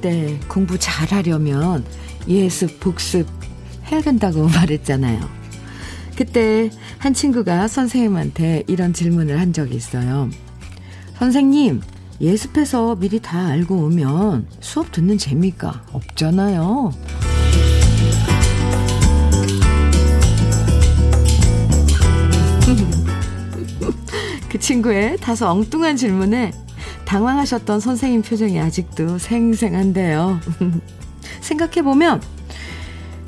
중1 때 공부 잘하려면 예습, 복습 해야 된다고 말했잖아요. 그때 한 친구가 선생님한테 이런 질문을 한 적이 있어요. 선생님, 예습해서 미리 다 알고 오면 수업 듣는 재미가 없잖아요. 그 친구의 다소 엉뚱한 질문에 당황하셨던 선생님 표정이 아직도 생생한데요. 생각해보면,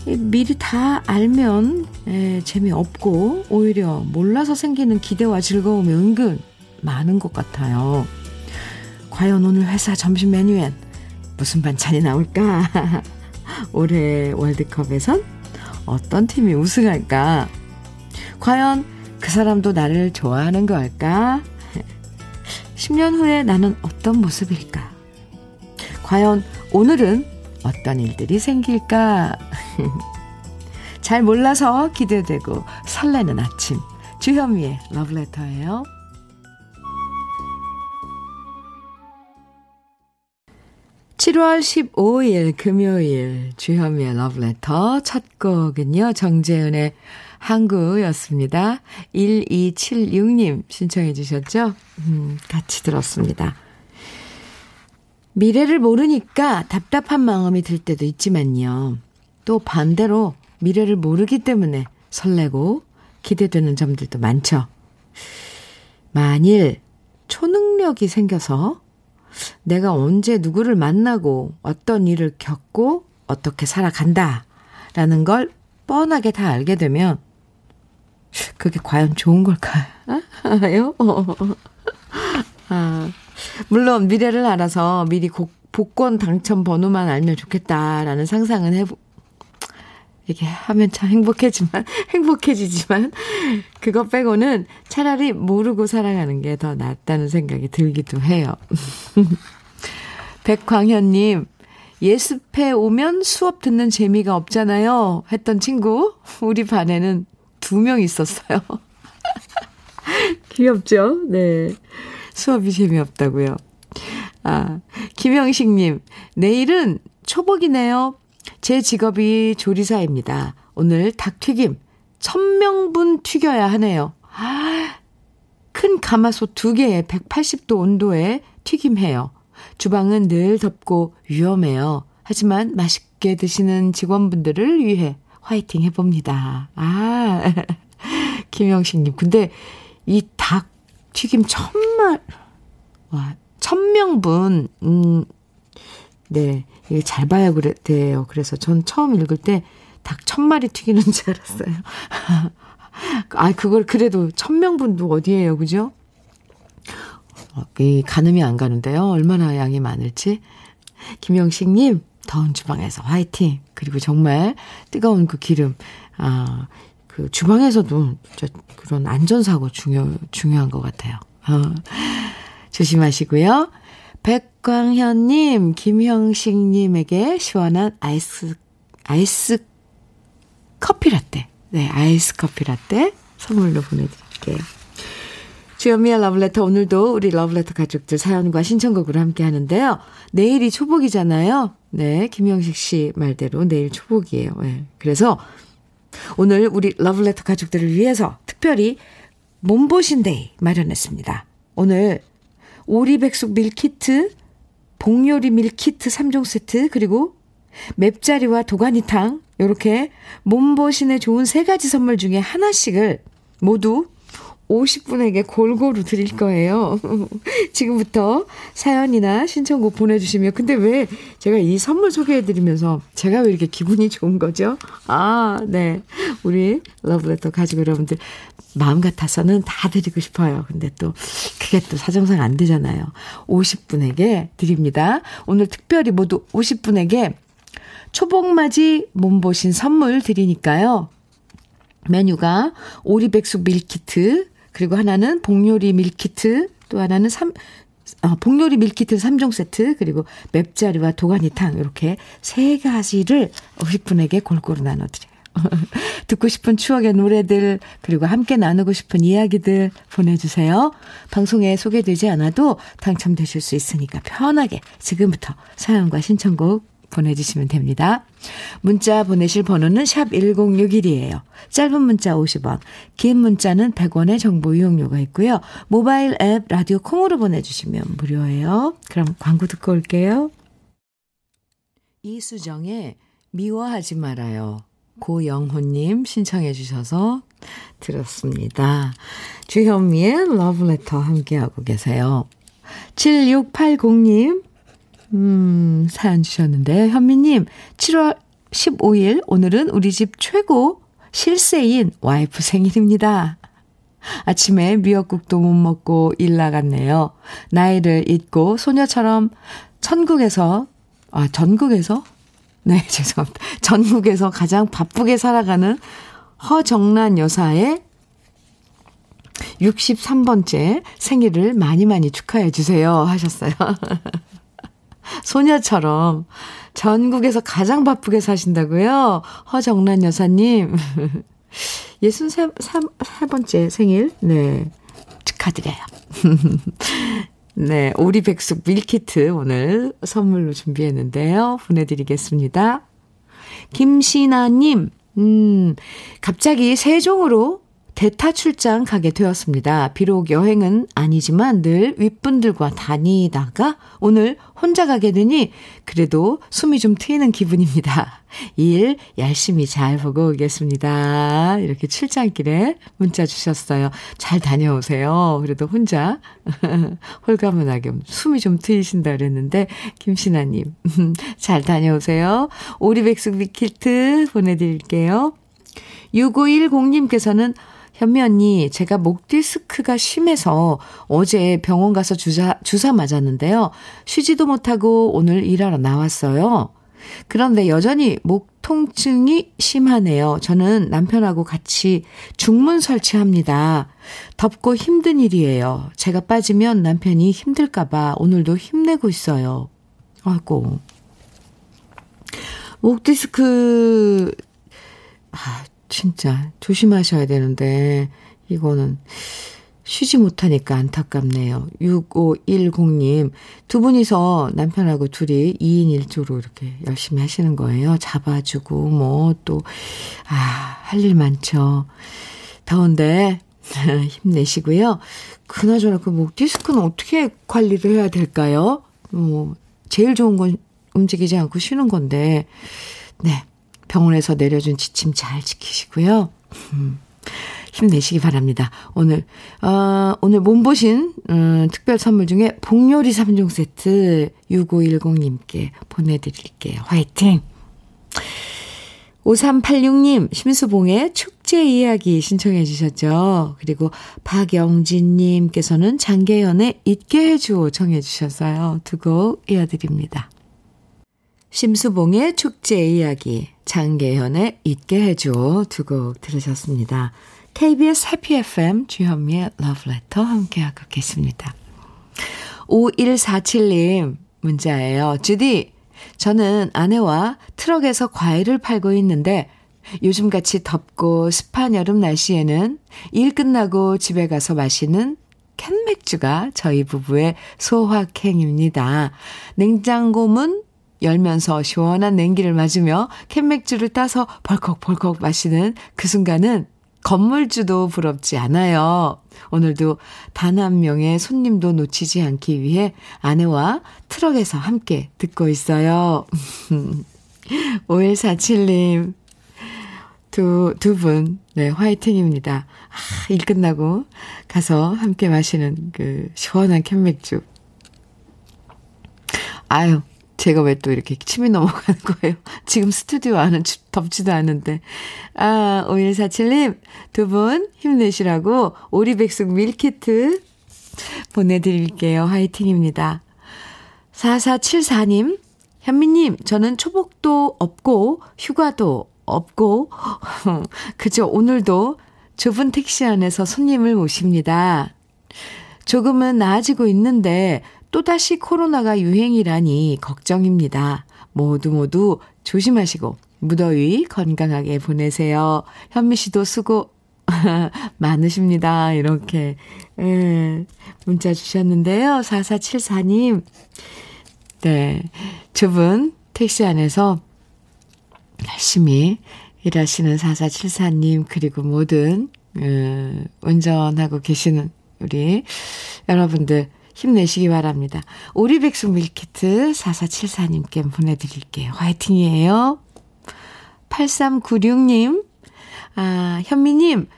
미리 다 알면 에, 재미없고, 오히려 몰라서 생기는 기대와 즐거움이 은근 많은 것 같아요. 과연 오늘 회사 점심 메뉴엔 무슨 반찬이 나올까? 올해 월드컵에선 어떤 팀이 우승할까? 과연 그 사람도 나를 좋아하는 걸까? 10년 후에 나는 어떤 모습일까? 과연 오늘은 어떤 일들이 생길까? 잘 몰라서 기대되고 설레는 아침. 주현미의 러브레터예요. 7월 15일 금요일 주현미의 러브레터 첫 곡은요. 정재은의 항구였습니다. 1276님 신청해 주셨죠? 음, 같이 들었습니다. 미래를 모르니까 답답한 마음이 들 때도 있지만요. 또 반대로 미래를 모르기 때문에 설레고 기대되는 점들도 많죠. 만일 초능력이 생겨서 내가 언제 누구를 만나고 어떤 일을 겪고 어떻게 살아간다 라는 걸 뻔하게 다 알게 되면 그게 과연 좋은 걸까요? 아, 물론 미래를 알아서 미리 복권 당첨 번호만 알면 좋겠다라는 상상은 해보, 이게 하면 참 행복해지만, 행복해지지만, 그것 빼고는 차라리 모르고 살아가는 게 더 낫다는 생각이 들기도 해요. 백광현님, 예습해 오면 수업 듣는 재미가 없잖아요. 했던 친구, 우리 반에는 두 명 있었어요. 귀엽죠? 네. 수업이 재미없다고요. 아, 김영식님, 내일은 초복이네요. 제 직업이 조리사입니다. 오늘 닭튀김 천명분 튀겨야 하네요. 아, 큰 가마솥 두 개에 180도 온도에 튀김해요. 주방은 늘 덥고 위험해요. 하지만 맛있게 드시는 직원분들을 위해 화이팅 해봅니다. 아, 김영식님. 근데 이 닭 튀김 천말, 와, 천명분, 음, 네. 이게 잘 봐야 그래, 돼요. 그래서 전 처음 읽을 때 닭 천마리 튀기는 줄 알았어요. 아, 그걸 그래도 천명분도 어디에요, 그죠? 어, 이 가늠이 안 가는데요. 얼마나 양이 많을지. 김영식님, 더운 주방에서 화이팅! 그리고 정말 뜨거운 그 기름, 아, 그 주방에서도 저 그런 안전사고 중요, 중요한 것 같아요. 어, 조심하시고요. 백광현님, 김형식님에게 시원한 아이스, 아이스 커피 라떼. 네, 아이스 커피 라떼 선물로 보내드릴게요. 주현미의 러브레터 오늘도 우리 러브레터 가족들 사연과 신청곡으로 함께 하는데요. 내일이 초복이잖아요. 네, 김영식 씨 말대로 내일 초복이에요. 네, 그래서 오늘 우리 러브레터 가족들을 위해서 특별히 몸보신 day 마련했습니다. 오늘 오리백숙 밀키트, 복요리 밀키트 3종 세트, 그리고 맵자리와 도가니탕, 요렇게 몸보신에 좋은 세 가지 선물 중에 하나씩을 모두 50분에게 골고루 드릴 거예요. 지금부터 사연이나 신청곡 보내주시면. 근데 왜 제가 이 선물 소개해드리면서 제가 왜 이렇게 기분이 좋은 거죠? 아, 네. 우리 러브레터 가족 여러분들 마음 같아서는 다 드리고 싶어요. 근데 또 그게 또 사정상 안 되잖아요. 50분에게 드립니다. 오늘 특별히 모두 50분에게 초복맞이 몸보신 선물 드리니까요. 메뉴가 오리백숙 밀키트, 그리고 하나는 복요리 밀키트, 또 하나는 삼, 어, 복요리 밀키트 3종 세트, 그리고 맵자리와 도가니탕, 이렇게 세 가지를 50분에게 골고루 나눠드려요. 듣고 싶은 추억의 노래들, 그리고 함께 나누고 싶은 이야기들 보내주세요. 방송에 소개되지 않아도 당첨되실 수 있으니까 편하게 지금부터 사연과 신청곡 보내주시면 됩니다. 문자 보내실 번호는 샵 1061이에요. 짧은 문자 50원, 긴 문자는 100원의 정보 이용료가 있고요. 모바일 앱 라디오 콩으로 보내주시면 무료예요. 그럼 광고 듣고 올게요. 이수정의 미워하지 말아요. 고영호님 신청해 주셔서 들었습니다. 주현미의 러브레터 함께하고 계세요. 7680님, 음, 사연 주셨는데, 현미님, 7월 15일, 오늘은 우리 집 최고 실세인 와이프 생일입니다. 아침에 미역국도 못 먹고 일 나갔네요. 나이를 잊고 소녀처럼 천국에서, 아, 전국에서? 네, 죄송합니다. 전국에서 가장 바쁘게 살아가는 허정란 여사의 63번째 생일을 많이 많이 축하해 주세요 하셨어요. 소녀처럼 전국에서 가장 바쁘게 사신다고요? 허정란 여사님. 63, 3번째 생일, 네. 축하드려요. 네, 오리백숙 밀키트 오늘 선물로 준비했는데요. 보내드리겠습니다. 김신아님, 음, 갑자기 세종으로 대타 출장 가게 되었습니다. 비록 여행은 아니지만 늘 윗분들과 다니다가 오늘 혼자 가게 되니 그래도 숨이 좀 트이는 기분입니다. 일 열심히 잘 보고 오겠습니다. 이렇게 출장길에 문자 주셨어요. 잘 다녀오세요. 그래도 혼자 홀가분하게 숨이 좀 트이신다 그랬는데 김신아님 잘 다녀오세요. 오리백숙 미킬트 보내드릴게요. 6510님께서는 현미 언니, 제가 목 디스크가 심해서 어제 병원 가서 주사, 주사 맞았는데요. 쉬지도 못하고 오늘 일하러 나왔어요. 그런데 여전히 목 통증이 심하네요. 저는 남편하고 같이 중문 설치합니다. 덥고 힘든 일이에요. 제가 빠지면 남편이 힘들까봐 오늘도 힘내고 있어요. 아이고. 목 디스크, 아, 진짜 조심하셔야 되는데 이거는 쉬지 못하니까 안타깝네요. 6510님, 두 분이서 남편하고 둘이 2인 1조로 이렇게 열심히 하시는 거예요. 잡아주고, 뭐, 또, 아, 할 일 많죠. 더운데, 힘내시고요. 그나저나 그 목 디스크는 어떻게 관리를 해야 될까요? 뭐, 제일 좋은 건 움직이지 않고 쉬는 건데, 네. 병원에서 내려준 지침 잘 지키시고요. 음, 힘내시기 바랍니다. 오늘, 어, 오늘 몸보신, 음, 특별 선물 중에 복요리 3종 세트 6510님께 보내드릴게요. 화이팅! 5386님, 심수봉의 축제 이야기 신청해 주셨죠. 그리고 박영진님께서는 장계연의 잊게 해주오 청해 주셨어요. 두 곡 이어드립니다. 심수봉의 축제 이야기, 장계현의 잊게 해줘 두 곡 들으셨습니다. KBS 해피 FM 주현미의 러브레터 함께하고 계십니다. 5147님 문자예요. 주디, 저는 아내와 트럭에서 과일을 팔고 있는데 요즘같이 덥고 습한 여름 날씨에는 일 끝나고 집에 가서 마시는 캔맥주가 저희 부부의 소확행입니다. 냉장고 문 열면서 시원한 냉기를 맞으며 캔맥주를 따서 벌컥벌컥 마시는 그 순간은 건물주도 부럽지 않아요. 오늘도 단 한 명의 손님도 놓치지 않기 위해 아내와 트럭에서 함께 듣고 있어요. 5147님, 두, 두 분, 네, 화이팅입니다. 아, 일 끝나고 가서 함께 마시는 그 시원한 캔맥주. 아유, 제가 왜 또 이렇게 침이 넘어가는 거예요? 지금 스튜디오 안은 덥지도 않은데. 아, 5147님, 두 분 힘내시라고 오리백숙 밀키트 보내드릴게요. 화이팅입니다. 4474님, 현미님, 저는 초복도 없고, 휴가도 없고, 그저 오늘도 좁은 택시 안에서 손님을 모십니다. 조금은 나아지고 있는데 또다시 코로나가 유행이라니 걱정입니다. 모두 모두 조심하시고 무더위 건강하게 보내세요. 현미 씨도 수고 많으십니다. 이렇게, 예, 문자 주셨는데요. 4474님. 네. 두분 택시 안에서 열심히 일하시는 4474님, 그리고 모든, 음, 운전하고 계시는 우리 여러분들 힘내시기 바랍니다. 오리백숙 밀키트 4474님께 보내드릴게요. 화이팅이에요. 8396님, 아, 현미님,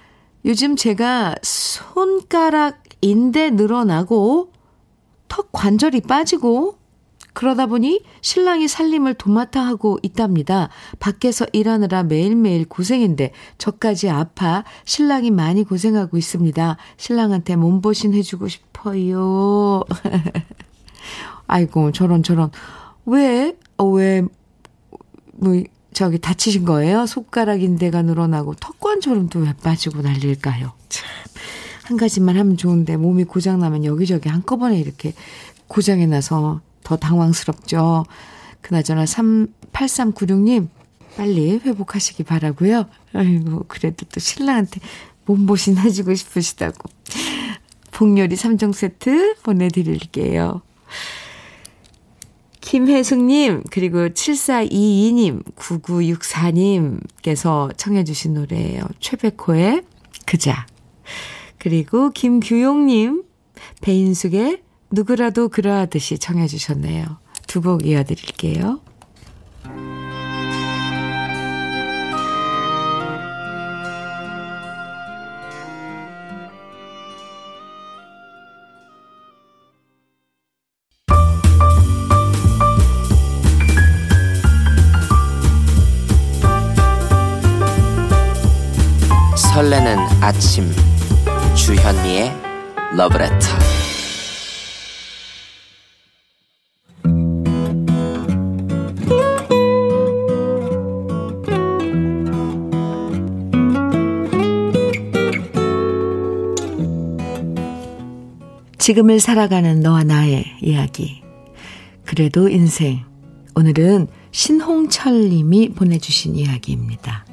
요즘 제가 손가락 인대 늘어나고 턱 관절이 빠지고 그러다 보니 신랑이 살림을 도맡아 하고 있답니다. 밖에서 일하느라 매일매일 고생인데 저까지 아파 신랑이 많이 고생하고 있습니다. 신랑한테 몸보신 해주고 싶어요. 아이고 저런 저런 왜? 어, 왜? 뭐 저기 다치신 거예요? 손가락 인대가 늘어나고 턱관절은 또왜 빠지고 난릴까요? 참. 한 가지만 하면 좋은데 몸이 고장나면 여기저기 한꺼번에 이렇게 고장이 나서 더 당황스럽죠. 그나저나 3, 8396님, 빨리 회복하시기 바라고요. 아이고, 그래도 또 신랑한테 몸보신 해주고 싶으시다고. 복요리 3종 세트 보내드릴게요. 김혜숙님, 그리고 7422님, 9964님께서 청해주신 노래예요. 최백호의 그자. 그리고 김규용님, 배인숙의 누구라도 그러하듯이 청해 주셨네요. 두 곡 이어드릴게요. 설레는 아침 주현미의 러브레터 지금을 살아가는 너와 나의 이야기. 그래도 인생. 오늘은 신홍철 님이 보내주신 이야기입니다.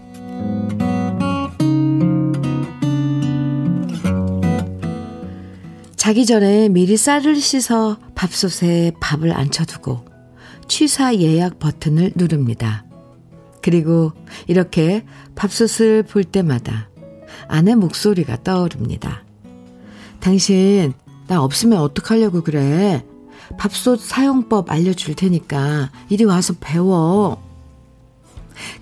자기 전에 미리 쌀을 씻어 밥솥에 밥을 앉혀두고 취사 예약 버튼을 누릅니다. 그리고 이렇게 밥솥을 볼 때마다 아내 목소리가 떠오릅니다. 당신 나 없으면 어떡하려고 그래. 밥솥 사용법 알려줄 테니까 이리 와서 배워.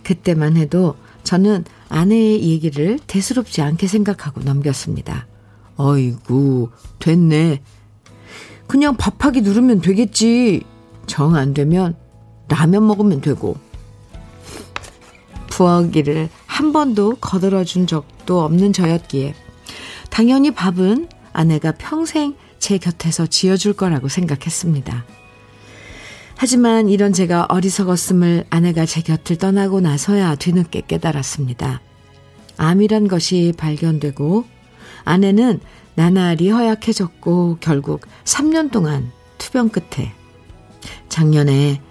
그때만 해도 저는 아내의 얘기를 대수롭지 않게 생각하고 넘겼습니다. 어이구, 됐네. 그냥 밥하기 누르면 되겠지. 정 안 되면 라면 먹으면 되고. 부엌일을 한 번도 거들어 준 적도 없는 저였기에 당연히 밥은 아내가 평생 제 곁에서 지어줄 거라고 생각했습니다. 하지만 이런 제가 어리석었음을 아내가 제 곁을 떠나고 나서야 뒤늦게 깨달았습니다. 암이란 것이 발견되고 아내는 나날이 허약해졌고 결국 3년 동안 투병 끝에 작년에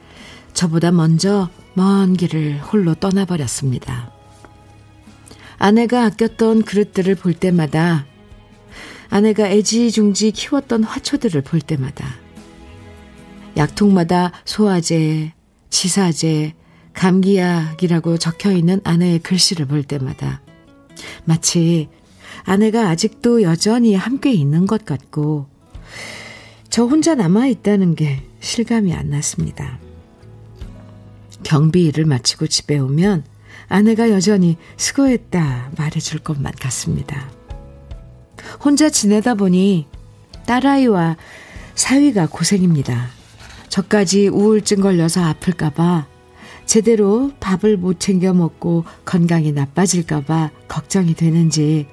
저보다 먼저 먼 길을 홀로 떠나버렸습니다. 아내가 아꼈던 그릇들을 볼 때마다 아내가 애지중지 키웠던 화초들을 볼 때마다 약통마다 소화제, 지사제, 감기약이라고 적혀 있는 아내의 글씨를 볼 때마다 마치 아내가 아직도 여전히 함께 있는 것 같고 저 혼자 남아 있다는 게 실감이 안 났습니다. 경비 일을 마치고 집에 오면 아내가 여전히 수고했다 말해줄 것만 같습니다. 혼자 지내다 보니 딸아이와 사위가 고생입니다. 저까지 우울증 걸려서 아플까봐 제대로 밥을 못 챙겨 먹고 건강이 나빠질까봐 걱정이 되는지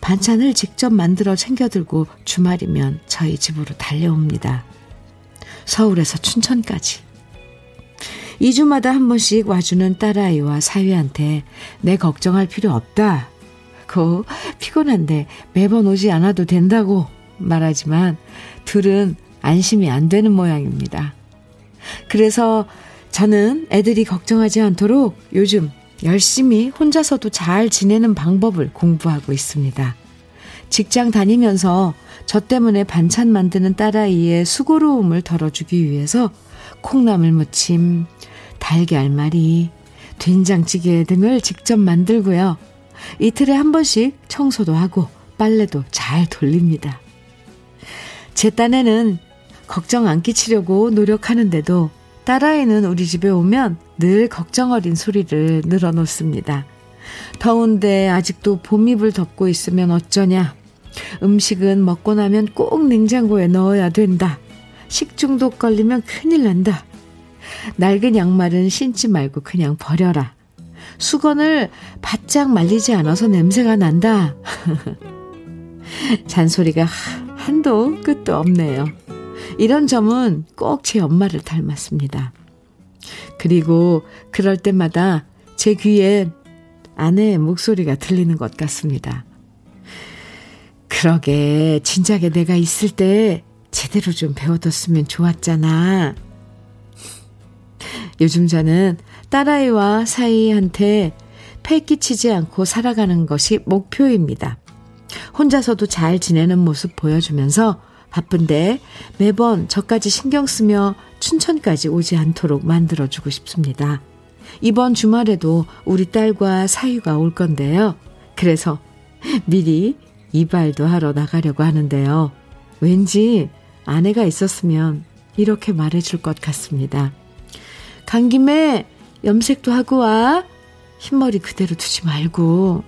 반찬을 직접 만들어 챙겨 들고 주말이면 저희 집으로 달려옵니다. 서울에서 춘천까지. 2주마다 한 번씩 와주는 딸아이와 사위한테 내 걱정할 필요 없다. 고 피곤한데 매번 오지 않아도 된다고 말하지만 둘은 안심이 안 되는 모양입니다. 그래서 저는 애들이 걱정하지 않도록 요즘 열심히 혼자서도 잘 지내는 방법을 공부하고 있습니다. 직장 다니면서 저 때문에 반찬 만드는 딸아이의 수고로움을 덜어주기 위해서 콩나물 무침, 달걀말이, 된장찌개 등을 직접 만들고요. 이틀에 한 번씩 청소도 하고 빨래도 잘 돌립니다. 제 딴에는 걱정 안 끼치려고 노력하는데도 딸아이는 우리 집에 오면 늘 걱정 어린 소리를 늘어놓습니다. 더운데 아직도 봄입을 덮고 있으면 어쩌냐. 음식은 먹고 나면 꼭 냉장고에 넣어야 된다. 식중독 걸리면 큰일 난다. 낡은 양말은 신지 말고 그냥 버려라. 수건을 바짝 말리지 않아서 냄새가 난다. 잔소리가 한도 끝도 없네요. 이런 점은 꼭 제 엄마를 닮았습니다. 그리고 그럴 때마다 제 귀에 아내의 목소리가 들리는 것 같습니다. 그러게, 진작에 내가 있을 때 제대로 좀 배워뒀으면 좋았잖아. 요즘 저는 딸아이와 사이한테 패 끼치지 않고 살아가는 것이 목표입니다. 혼자서도 잘 지내는 모습 보여주면서 바쁜데 매번 저까지 신경 쓰며 춘천까지 오지 않도록 만들어주고 싶습니다. 이번 주말에도 우리 딸과 사유가 올 건데요. 그래서 미리 이발도 하러 나가려고 하는데요. 왠지 아내가 있었으면 이렇게 말해줄 것 같습니다. 간 김에 염색도 하고 와. 흰머리 그대로 두지 말고.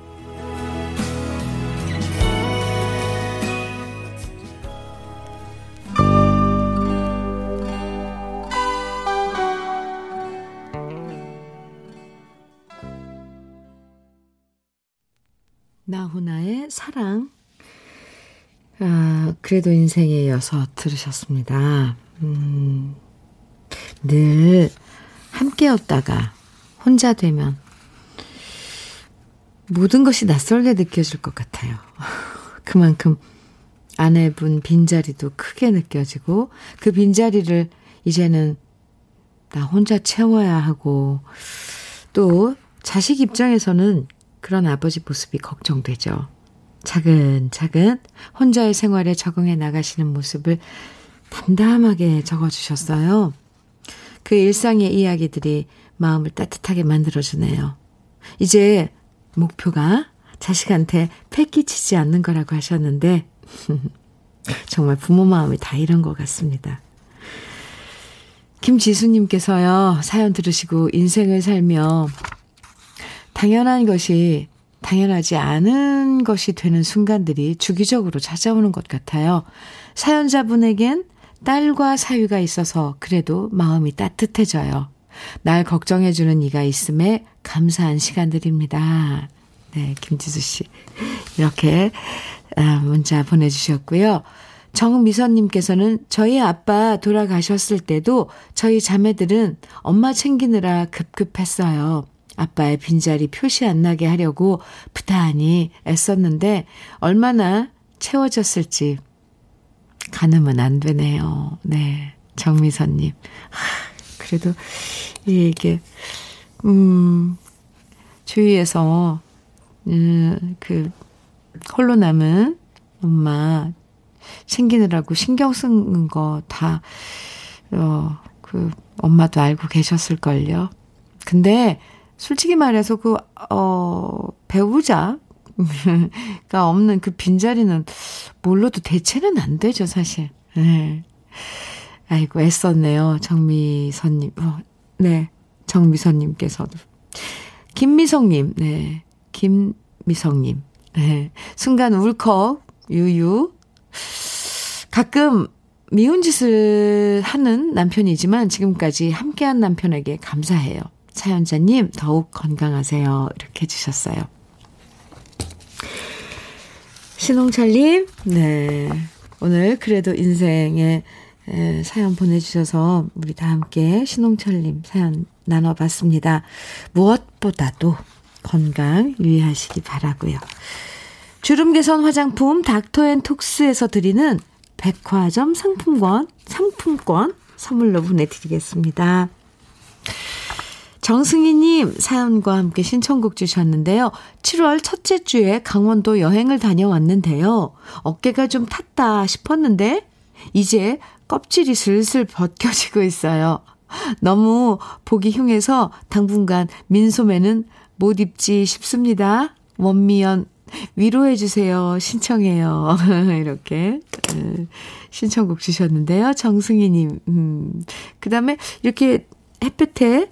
나훈아의 사랑. 아, 그래도 인생에 이어서 들으셨습니다. 음, 늘 함께였다가 혼자 되면 모든 것이 낯설게 느껴질 것 같아요. 그만큼 아내분 빈자리도 크게 느껴지고 그 빈자리를 이제는 나 혼자 채워야 하고 또 자식 입장에서는 그런 아버지 모습이 걱정되죠. 차근차근 혼자의 생활에 적응해 나가시는 모습을 담담하게 적어주셨어요. 그 일상의 이야기들이 마음을 따뜻하게 만들어주네요. 이제 목표가 자식한테 패 끼치지 않는 거라고 하셨는데, 정말 부모 마음이 다 이런 것 같습니다. 김지수님께서요, 사연 들으시고 인생을 살며 당연한 것이 당연하지 않은 것이 되는 순간들이 주기적으로 찾아오는 것 같아요. 사연자분에겐 딸과 사유가 있어서 그래도 마음이 따뜻해져요. 날 걱정해주는 이가 있음에 감사한 시간들입니다. 네, 김지수 씨. 이렇게 아, 문자 보내주셨고요. 정미선님께서는 저희 아빠 돌아가셨을 때도 저희 자매들은 엄마 챙기느라 급급했어요. 아빠의 빈자리 표시 안 나게 하려고 부단히 애썼는데 얼마나 채워졌을지 가늠은 안 되네요. 네. 정미선님. 그래도 이게, 음, 주위에서, 음, 그, 홀로 남은 엄마 챙기느라고 신경 쓰는 거 다, 어, 그, 엄마도 알고 계셨을걸요. 근데, 솔직히 말해서 그, 어, 배우자, 가 없는 그 빈자리는 뭘로도 대체는 안 되죠, 사실. 네. 아이고, 애썼네요. 정미선님. 어, 네. 정미선님께서도. 김미성님, 네. 김미성님. 네. 순간 울컥, 유유. 가끔 미운 짓을 하는 남편이지만 지금까지 함께한 남편에게 감사해요. 사연자님, 더욱 건강하세요. 이렇게 해주셨어요. 신홍철님, 네. 오늘 그래도 인생에 사연 보내주셔서 우리 다 함께 신홍철님 사연 나눠봤습니다. 무엇보다도 건강 유의하시기 바라고요. 주름 개선 화장품 닥터앤톡스에서 드리는 백화점 상품권, 상품권 선물로 보내드리겠습니다. 정승희님 사연과 함께 신청곡 주셨는데요. 7월 첫째 주에 강원도 여행을 다녀왔는데요. 어깨가 좀 탔다 싶었는데, 이제 껍질이 슬슬 벗겨지고 있어요. 너무 보기 흉해서 당분간 민소매는 못 입지 싶습니다. 원미연 위로해주세요. 신청해요. 이렇게, 신청곡 주셨는데요. 정승희님, 음. 그 다음에 이렇게 햇볕에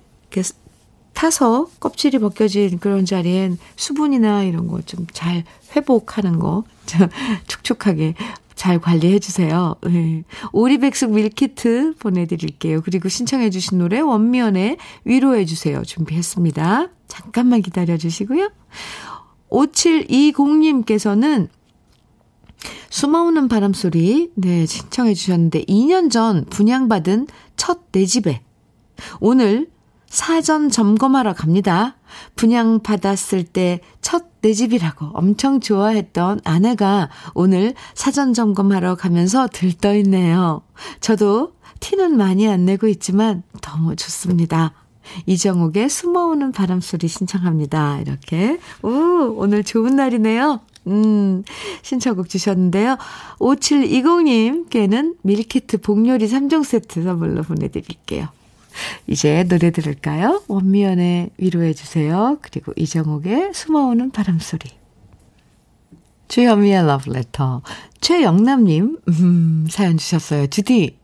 타서 껍질이 벗겨진 그런 자리엔 수분이나 이런 거 좀 잘 회복하는 거, 좀 촉촉하게 잘 관리해 주세요. 네. 오리백숙 밀키트 보내드릴게요. 그리고 신청해 주신 노래 원미연의 위로해 주세요. 준비했습니다. 잠깐만 기다려 주시고요. 5720님께서는 숨어오는 바람소리, 네, 신청해 주셨는데, 2년 전 분양받은 첫 내 집에 오늘 사전 점검하러 갑니다. 분양받았을 때 첫 내 집이라고 엄청 좋아했던 아내가 오늘 사전 점검하러 가면서 들떠있네요. 저도 티는 많이 안 내고 있지만 너무 좋습니다. 이정옥의 숨어오는 바람 소리 신청합니다. 이렇게. 오, 오늘 좋은 날이네요. 음, 신청곡 주셨는데요. 5720님께는 밀키트 복요리 3종 세트 선물로 보내드릴게요. 이제 노래 들을까요? 원미연의 위로해 주세요. 그리고 이정옥의 숨어오는 바람소리. 주현미의 러브레터. 최영남님, 음, 사연 주셨어요. 주디,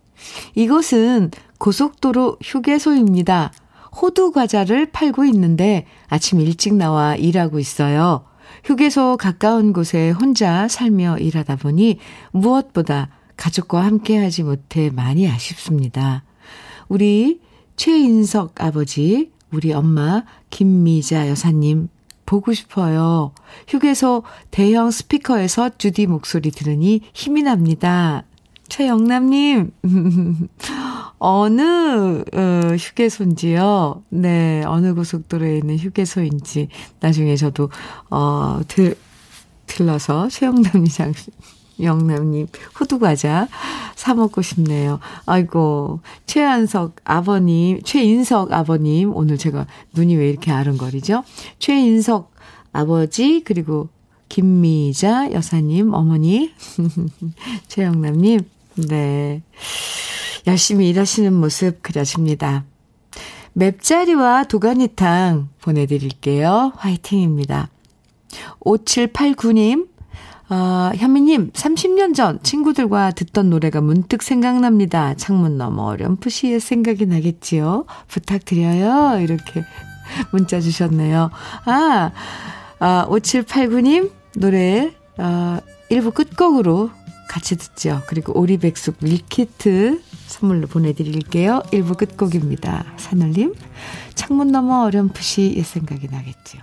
이곳은 고속도로 휴게소입니다. 호두 과자를 팔고 있는데 아침 일찍 나와 일하고 있어요. 휴게소 가까운 곳에 혼자 살며 일하다 보니 무엇보다 가족과 함께 하지 못해 많이 아쉽습니다. 우리 최인석 아버지, 우리 엄마 김미자 여사님 보고 싶어요. 휴게소 대형 스피커에서 주디 목소리 들으니 힘이 납니다. 최영남님, 어느 어, 휴게소인지요? 네, 어느 고속도로에 있는 휴게소인지 나중에 저도 어, 들, 들러서 최영남이장 영남님 호두 과자 사 먹고 싶네요. 아이고 최한석 아버님, 최인석 아버님 오늘 제가 눈이 왜 이렇게 아른거리죠? 최인석 아버지 그리고 김미자 여사님 어머니 최영남님 네 열심히 일하시는 모습 그려집니다. 맵자리와 도가니탕 보내드릴게요. 화이팅입니다. 5789님 아, 현미님, 30년 전 친구들과 듣던 노래가 문득 생각납니다. 창문 너머 어렴풋이 생각이 나겠지요. 부탁드려요. 이렇게 문자 주셨네요. 아, 아 5789님, 노래, 아, 1부 끝곡으로 같이 듣죠. 그리고 오리백숙 밀키트 선물로 보내드릴게요. 1부 끝곡입니다. 산울림, 창문 너머 어렴풋이 옛 생각이 나겠지요.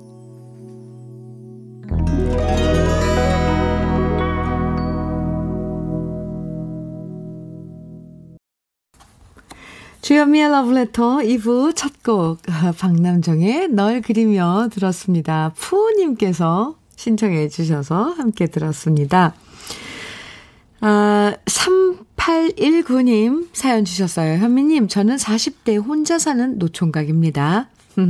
주현미의 러브레터 2부 첫 곡, 박남정의 널 그리며 들었습니다. 푸우님께서 신청해 주셔서 함께 들었습니다. 아, 3819님 사연 주셨어요. 현미님, 저는 40대 혼자 사는 노총각입니다.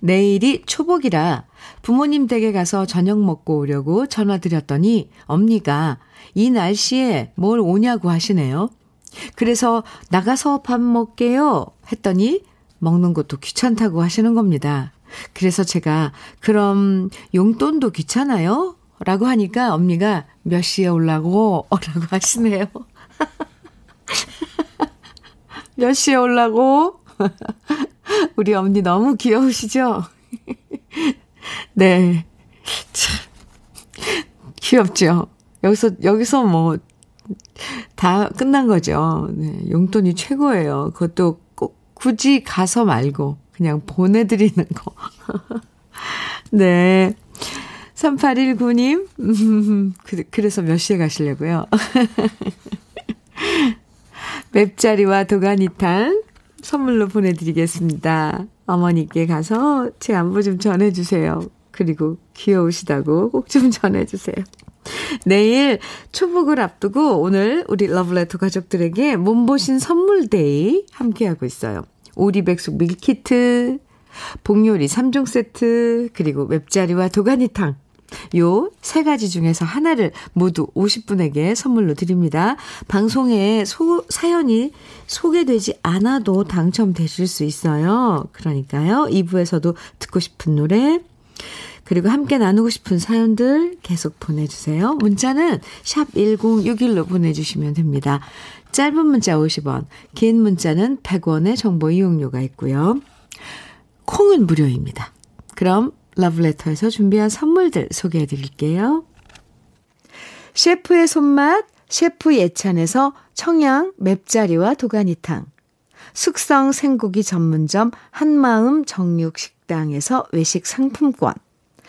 내일이 초복이라 부모님 댁에 가서 저녁 먹고 오려고 전화 드렸더니 엄니가 이 날씨에 뭘 오냐고 하시네요. 그래서 나가서 밥 먹게요 했더니 먹는 것도 귀찮다고 하시는 겁니다. 그래서 제가 그럼 용돈도 귀찮아요? 라고 하니까 언니가 몇 시에 올라고? 라고 하시네요. 몇 시에 올라고? 우리 언니 너무 귀여우시죠? 네. 참, 귀엽죠? 여기서, 여기서 뭐, 다 끝난 거죠. 네, 용돈이 최고예요. 그것도 꼭 굳이 가서 말고 그냥 보내드리는 거. 네. 3819님, 음, 그래서 몇 시에 가시려고요? 맵자리와 도가니탕 선물로 보내드리겠습니다. 어머니께 가서 제 안부 좀 전해주세요. 그리고 귀여우시다고 꼭 좀 전해주세요. 내일 초복을 앞두고 오늘 우리 러브레터 가족들에게 몸보신 선물데이 함께하고 있어요. 오리백숙 밀키트, 복요리 3종 세트, 그리고 맵자리와 도가니탕. 요 세 가지 중에서 하나를 모두 50분에게 선물로 드립니다. 방송에 소, 사연이 소개되지 않아도 당첨되실 수 있어요. 그러니까요. 2부에서도 듣고 싶은 노래, 그리고 함께 나누고 싶은 사연들 계속 보내주세요. 문자는 샵 1061로 보내주시면 됩니다. 짧은 문자 50원, 긴 문자는 100원의 정보 이용료가 있고요. 콩은 무료입니다. 그럼 러브레터에서 준비한 선물들 소개해 드릴게요. 셰프의 손맛, 셰프 예찬에서 청양 맵자리와 도가니탕. 숙성 생고기 전문점 한마음 정육식당에서 외식 상품권.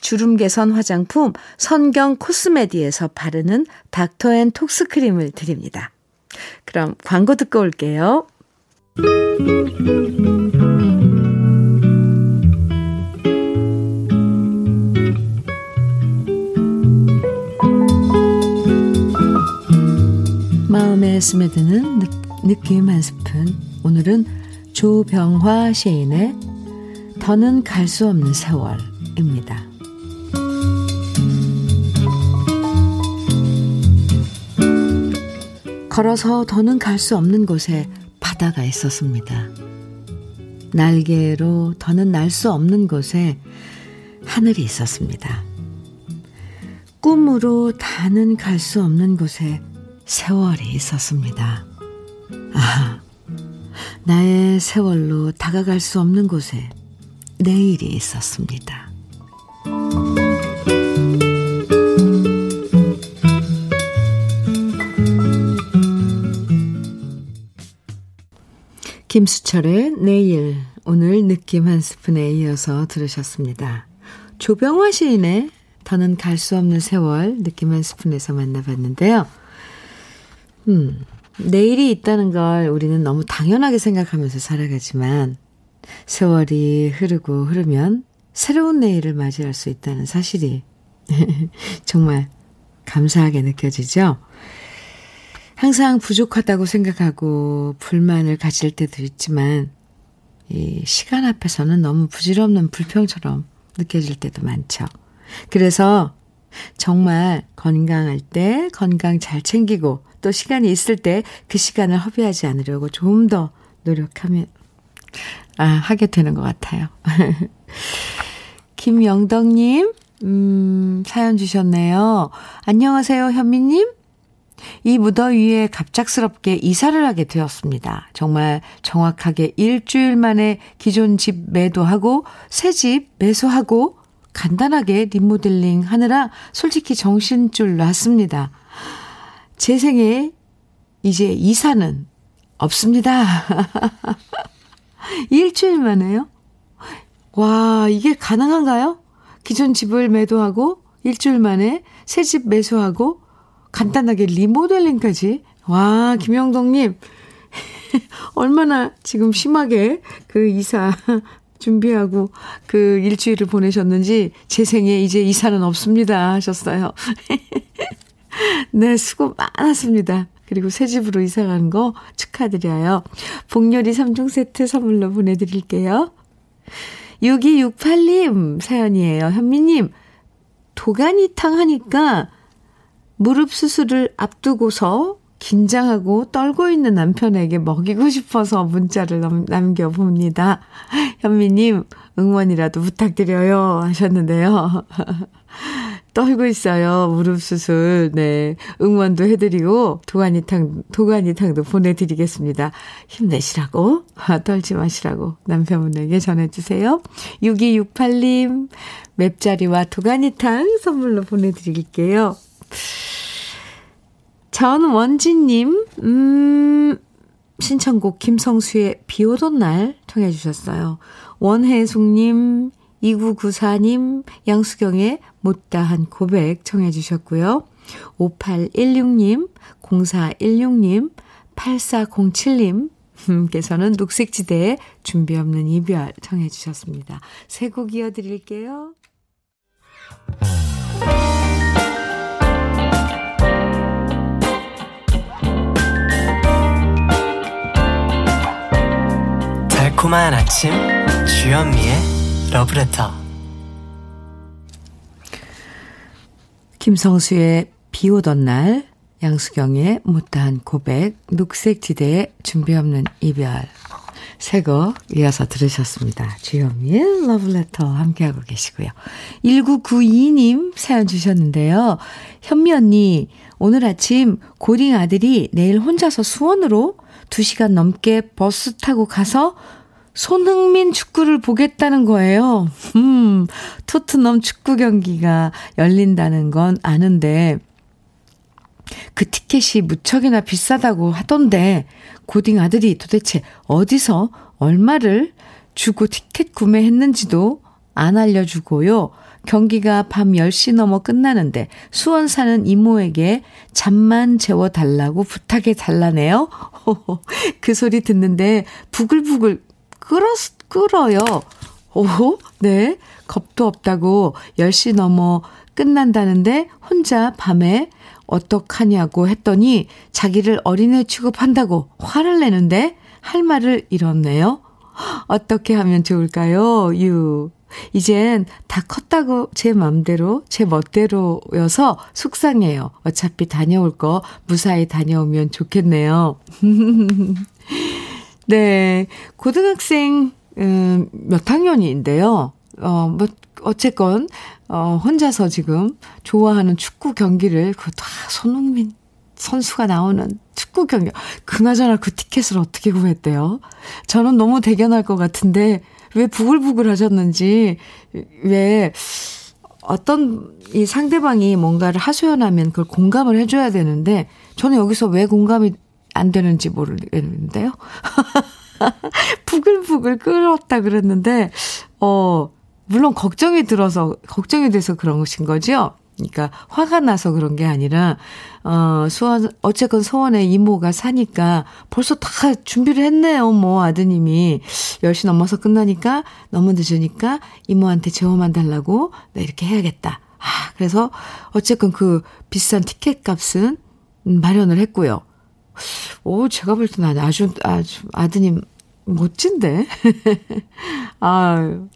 주름 개선 화장품 선경 코스메디에서 바르는 닥터앤 톡스 크림을 드립니다. 그럼 광고 듣고 올게요. 마음에 스며드는 느낌 한 스푼. 오늘은 조병화 시인의 더는 갈 수 없는 세월 입니다. 걸어서 더는 갈 수 없는 곳에 바다가 있었습니다. 날개로 더는 날 수 없는 곳에 하늘이 있었습니다. 꿈으로 다는 갈 수 없는 곳에 세월이 있었습니다. 아, 나의 세월로 다가갈 수 없는 곳에 내일이 있었습니다. 김수철의 내일, 오늘 느낌 한 스푼에 이어서 들으셨습니다. 조병화 시인의 더는 갈 수 없는 세월 느낌 한 스푼에서 만나봤는데요. 음, 내일이 있다는 걸 우리는 너무 당연하게 생각하면서 살아가지만 세월이 흐르고 흐르면 새로운 내일을 맞이할 수 있다는 사실이 정말 감사하게 느껴지죠? 항상 부족하다고 생각하고 불만을 가질 때도 있지만 이 시간 앞에서는 너무 부질없는 불평처럼 느껴질 때도 많죠. 그래서 정말 건강할 때 건강 잘 챙기고 또 시간이 있을 때 그 시간을 허비하지 않으려고 좀 더 노력하면, 아, 하게 되는 것 같아요. 김영덕님, 음, 사연 주셨네요. 안녕하세요, 현미님. 이 무더위에 갑작스럽게 이사를 하게 되었습니다. 정말 정확하게 일주일 만에 기존 집 매도하고 새 집 매수하고 간단하게 리모델링 하느라 솔직히 정신줄 났습니다. 제 생에 이제 이사는 없습니다. 일주일 만에요? 와, 이게 가능한가요? 기존 집을 매도하고 일주일 만에 새 집 매수하고 간단하게 리모델링까지. 와, 김영덕님. 얼마나 지금 심하게 그 이사 준비하고 그 일주일을 보내셨는지 제 생에 이제 이사는 없습니다 하셨어요. 네, 수고 많았습니다. 그리고 새 집으로 이사 가는 거 축하드려요. 복요리 3종 세트 선물로 보내드릴게요. 6268님 사연이에요. 현미님, 도가니탕 하니까 무릎 수술을 앞두고서 긴장하고 떨고 있는 남편에게 먹이고 싶어서 문자를 남 겨봅니다. 현미님, 응원이라도 부탁드려요. 하셨는데요. 떨고 있어요. 무릎 수술. 네. 응원도 해드리고, 도가니탕, 도가니탕도 보내드리겠습니다. 힘내시라고, 떨지 마시라고 남편분에게 전해주세요. 6268님, 맵자리와 도가니탕 선물로 보내드릴게요. 전원진님, 음, 신청곡 김성수의 비 오던 날 청해 주셨어요. 원혜숙님, 2994님, 양수경의 못다한 고백 청해 주셨고요. 5816님, 0416님, 8407님, 께서는 녹색지대에 준비 없는 이별 청해 주셨습니다. 세 곡 이어드릴게요. 달콤한 아침 주현미의 러브레터 김성수의 비 오던 날 양수경의 못다한 고백 녹색지대의 준비 없는 이별 새거 이어서 들으셨습니다. 주현미의 러브레터 함께하고 계시고요. 1992님 사연 주셨는데요. 현미 언니 오늘 아침 고딩 아들이 내일 혼자서 수원으로 2시간 넘게 버스 타고 가서 손흥민 축구를 보겠다는 거예요. 음, 토트넘 축구 경기가 열린다는 건 아는데, 그 티켓이 무척이나 비싸다고 하던데, 고딩 아들이 도대체 어디서 얼마를 주고 티켓 구매했는지도 안 알려주고요. 경기가 밤 10시 넘어 끝나는데 수원 사는 이모에게 잠만 재워달라고 부탁해 달라네요. 그 소리 듣는데 부글부글 끓어, 끓어요. 오, 네. 겁도 없다고 10시 넘어 끝난다는데 혼자 밤에 어떡하냐고 했더니 자기를 어린애 취급한다고 화를 내는데 할 말을 잃었네요. 어떻게 하면 좋을까요? 유. 이젠 다 컸다고 제 맘대로, 제 멋대로여서 속상해요. 어차피 다녀올 거 무사히 다녀오면 좋겠네요. 네. 고등학생, 음, 몇 학년인데요. 어, 뭐, 어쨌건, 어, 혼자서 지금 좋아하는 축구 경기를, 그, 다 손흥민 선수가 나오는 축구 경기. 그나저나 그 티켓을 어떻게 구했대요? 저는 너무 대견할 것 같은데, 왜 부글부글 하셨는지, 왜, 어떤 이 상대방이 뭔가를 하소연하면 그걸 공감을 해줘야 되는데, 저는 여기서 왜 공감이 안 되는지 모르겠는데요. 부글부글 끓었다 그랬는데, 어, 물론 걱정이 들어서, 걱정이 돼서 그런 것인 거죠? 그러니까 화가 나서 그런 게 아니라, 어, 수원, 어쨌건 서원에 이모가 사니까 벌써 다 준비를 했네요, 뭐, 아드님이. 10시 넘어서 끝나니까 너무 늦으니까 이모한테 재워만 달라고, 네, 이렇게 해야겠다. 아, 그래서 어쨌건 그 비싼 티켓 값은 마련을 했고요. 오, 제가 볼 때는 아주, 아주, 아드님, 멋진데? 아유.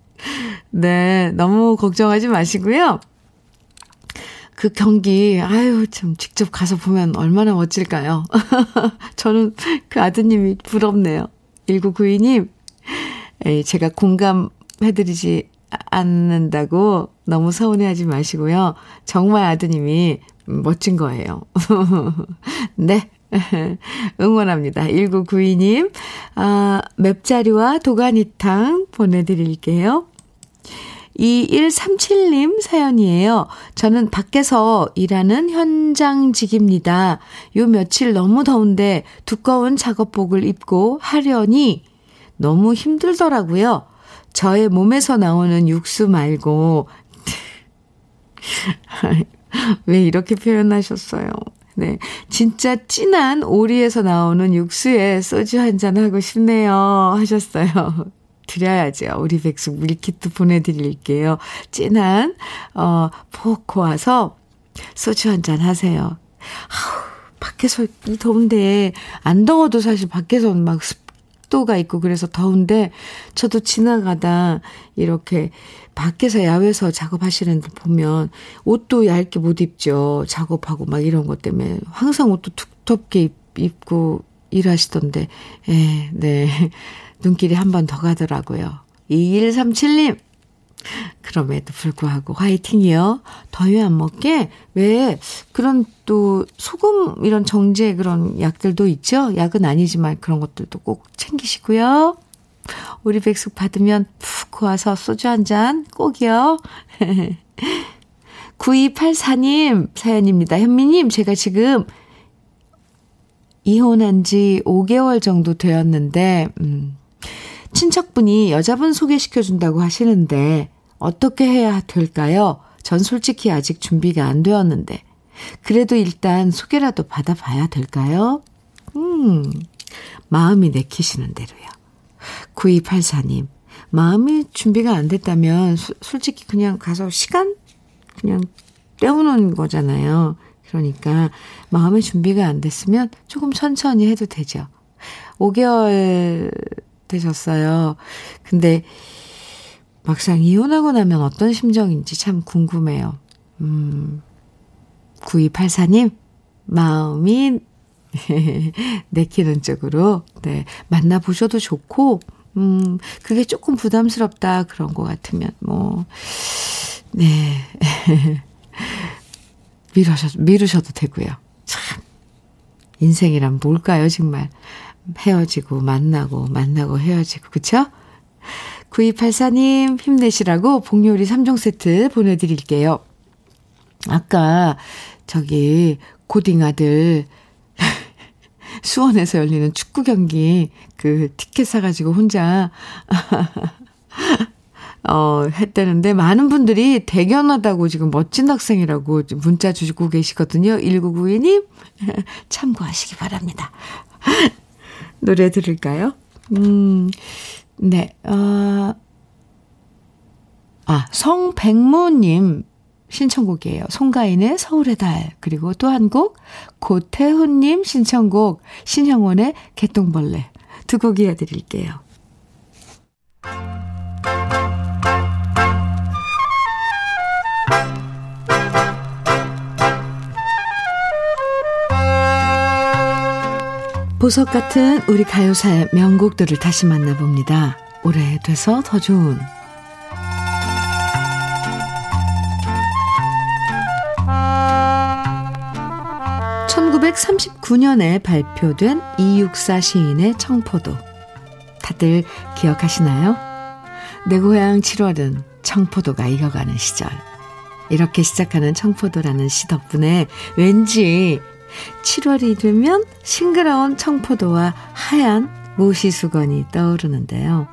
네, 너무 걱정하지 마시고요. 그 경기, 아유, 참, 직접 가서 보면 얼마나 멋질까요? 저는 그 아드님이 부럽네요. 1992님, 제가 공감해드리지 않는다고 너무 서운해하지 마시고요. 정말 아드님이 멋진 거예요. 네. 응원합니다. 1992님, 아, 맵자리와 도가니탕 보내드릴게요. 2137님 사연이에요. 저는 밖에서 일하는 현장직입니다. 요 며칠 너무 더운데 두꺼운 작업복을 입고 하려니 너무 힘들더라고요. 저의 몸에서 나오는 육수 말고, 왜 이렇게 표현하셨어요? 네. 진짜 진한 오리에서 나오는 육수에 소주 한 잔 하고 싶네요. 하셨어요. 드려야죠. 우리 백숙 밀키트 보내드릴게요. 진한, 어, 포 고와서 소주 한 잔 하세요. 아우, 밖에서 이 더운데, 안 더워도 사실 밖에서 막 습 도가 있고 그래서 더운데, 저도 지나가다 이렇게 밖에서 야외에서 작업하시는 분 보면 옷도 얇게 못 입죠. 작업하고 막 이런 것 때문에. 항상 옷도 두텁게 입고 일하시던데, 예, 네. 눈길이 한 번 더 가더라고요. 2137님, 그럼에도 불구하고 화이팅이요. 더위 안 먹게 왜 그런 또 소금 이런 정제 그런 약들도 있죠. 약은 아니지만 그런 것들도 꼭 챙기시고요. 우리 백숙 받으면 푹 와서 소주 한 잔 꼭이요. 9284님 사연입니다. 현미님, 제가 지금 이혼한 지 5개월 정도 되었는데, 음, 친척분이 여자분 소개시켜준다고 하시는데 어떻게 해야 될까요? 전 솔직히 아직 준비가 안 되었는데. 그래도 일단 소개라도 받아봐야 될까요? 음, 마음이 내키시는 대로요. 9284님, 마음이 준비가 안 됐다면 수, 솔직히 그냥 가서 시간? 그냥 때우는 거잖아요. 그러니까 마음의 준비가 안 됐으면 조금 천천히 해도 되죠. 5개월 되셨어요. 근데 막상 이혼하고 나면 어떤 심정인지 참 궁금해요. 음, 9284님, 마음이 내키는 쪽으로, 네, 만나보셔도 좋고, 음, 그게 조금 부담스럽다, 그런 것 같으면, 뭐, 네. 미루셔도, 미루셔도 되고요. 참, 인생이란 뭘까요, 정말. 헤어지고 만나고 만나고 헤어지고 그쵸? 9284님 힘내시라고 복요리 3종 세트 보내드릴게요. 아까 저기 고딩 아들 수원에서 열리는 축구 경기 그 티켓 사가지고 혼자 어, 했다는데 많은 분들이 대견하다고 지금 멋진 학생이라고 문자 주시고 계시거든요. 1992님 참고하시기 바랍니다. 노래 들을까요? 음, 네, 어, 아, 성백모님 신청곡이에요. 송가인의 서울의 달. 그리고 또 한 곡, 고태훈님 신청곡, 신형원의 개똥벌레. 두 곡 이어드릴게요. 보석 같은 우리 가요사의 명곡들을 다시 만나봅니다. 오래돼서 더 좋은 1939년에 발표된 이육사 시인의 청포도. 다들 기억하시나요? 내 고향 7월은 청포도가 익어가는 시절. 이렇게 시작하는 청포도라는 시 덕분에 왠지 7월이 되면 싱그러운 청포도와 하얀 모시수건이 떠오르는데요.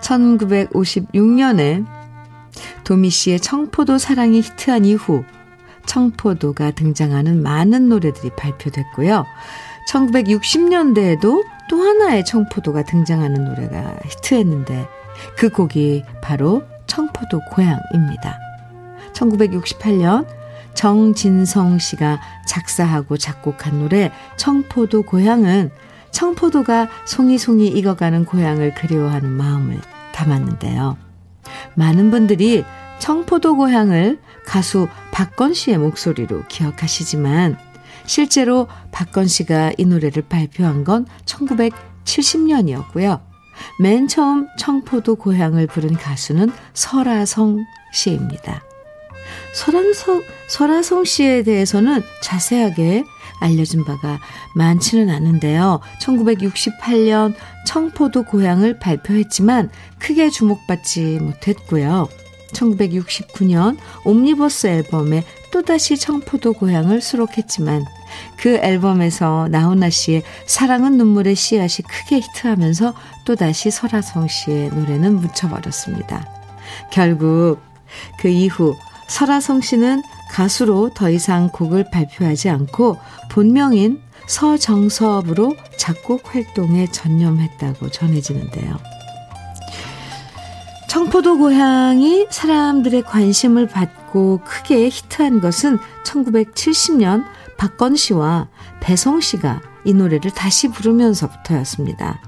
1956년에 도미 씨의 청포도 사랑이 히트한 이후 청포도가 등장하는 많은 노래들이 발표됐고요. 1960년대에도 또 하나의 청포도가 등장하는 노래가 히트했는데 그 곡이 바로 청포도 고향입니다. 1968년 정진성 씨가 작사하고 작곡한 노래 청포도 고향은 청포도가 송이송이 익어가는 고향을 그리워하는 마음을 담았는데요. 많은 분들이 청포도 고향을 가수 박건 씨의 목소리로 기억하시지만 실제로 박건 씨가 이 노래를 발표한 건 1970년이었고요. 맨 처음 청포도 고향을 부른 가수는 설아성 씨입니다. 설아성, 설아성 씨에 대해서는 자세하게 알려진 바가 많지는 않은데요. 1968년 청포도 고향을 발표했지만 크게 주목받지 못했고요. 1969년 옴니버스 앨범에 또다시 청포도 고향을 수록했지만 그 앨범에서 나훈아 씨의 사랑은 눈물의 씨앗이 크게 히트하면서 또다시 설아성 씨의 노래는 묻혀버렸습니다. 결국 그 이후 설아성 씨는 가수로 더 이상 곡을 발표하지 않고 본명인 서정섭으로 작곡 활동에 전념했다고 전해지는데요. 청포도 고향이 사람들의 관심을 받고 크게 히트한 것은 1970년 박건 씨와 배성 씨가 이 노래를 다시 부르면서부터였습니다.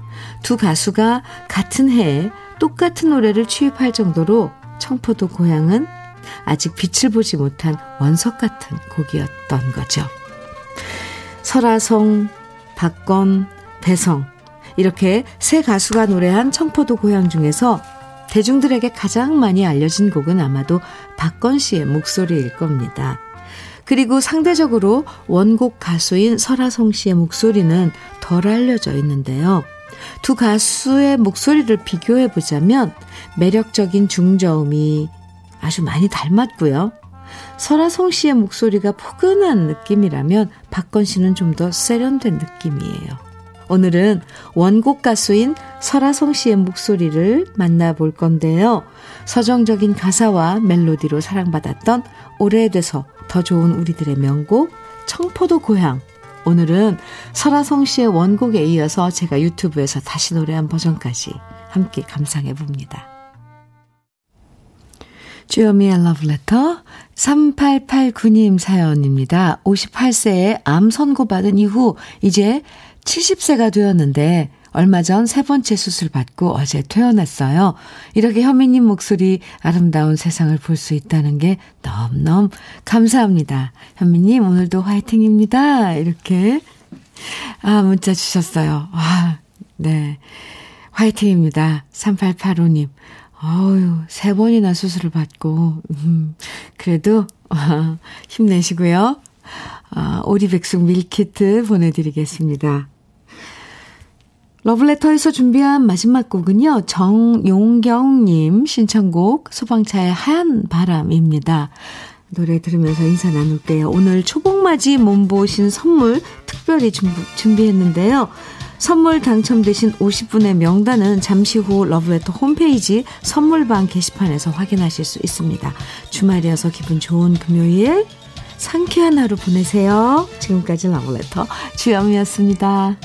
두 가수가 같은 해에 똑같은 노래를 취입할 정도로 청포도 고향은 아직 빛을 보지 못한 원석 같은 곡이었던 거죠. 설아성, 박건, 배성 이렇게 세 가수가 노래한 청포도 고향 중에서 대중들에게 가장 많이 알려진 곡은 아마도 박건 씨의 목소리일 겁니다. 그리고 상대적으로 원곡 가수인 설아성 씨의 목소리는 덜 알려져 있는데요. 두 가수의 목소리를 비교해 보자면 매력적인 중저음이 아주 많이 닮았고요. 설아성 씨의 목소리가 포근한 느낌이라면 박건 씨는 좀 더 세련된 느낌이에요. 오늘은 원곡 가수인 설아성 씨의 목소리를 만나볼 건데요. 서정적인 가사와 멜로디로 사랑받았던 오래돼서 더 좋은 우리들의 명곡 청포도 고향. 오늘은 설아성 씨의 원곡에 이어서 제가 유튜브에서 다시 노래한 버전까지 함께 감상해 봅니다. 주여미의 러브레터 3889님 사연입니다. 58세에 암 선고받은 이후 이제 70세가 되었는데 얼마 전 세 번째 수술 받고 어제 퇴원했어요. 이렇게 현미님 목소리 아름다운 세상을 볼 수 있다는 게 너무너무 감사합니다. 현미님 오늘도 화이팅입니다. 이렇게 아 문자 주셨어요. 아, 네. 화이팅입니다. 3885님. 어유, 세 번이나 수술을 받고, 음, 그래도, 아, 힘내시고요. 아, 오리백숙 밀키트 보내드리겠습니다. 러블레터에서 준비한 마지막 곡은요, 정용경님 신청곡 소방차의 하얀 바람입니다. 노래 들으면서 인사 나눌게요. 오늘 초복맞이 몸보신 선물 특별히 준비, 했는데요 선물 당첨되신 50분의 명단은 잠시 후 러브레터 홈페이지 선물방 게시판에서 확인하실 수 있습니다. 주말이어서 기분 좋은 금요일 상쾌한 하루 보내세요. 지금까지 러브레터 주영이었습니다.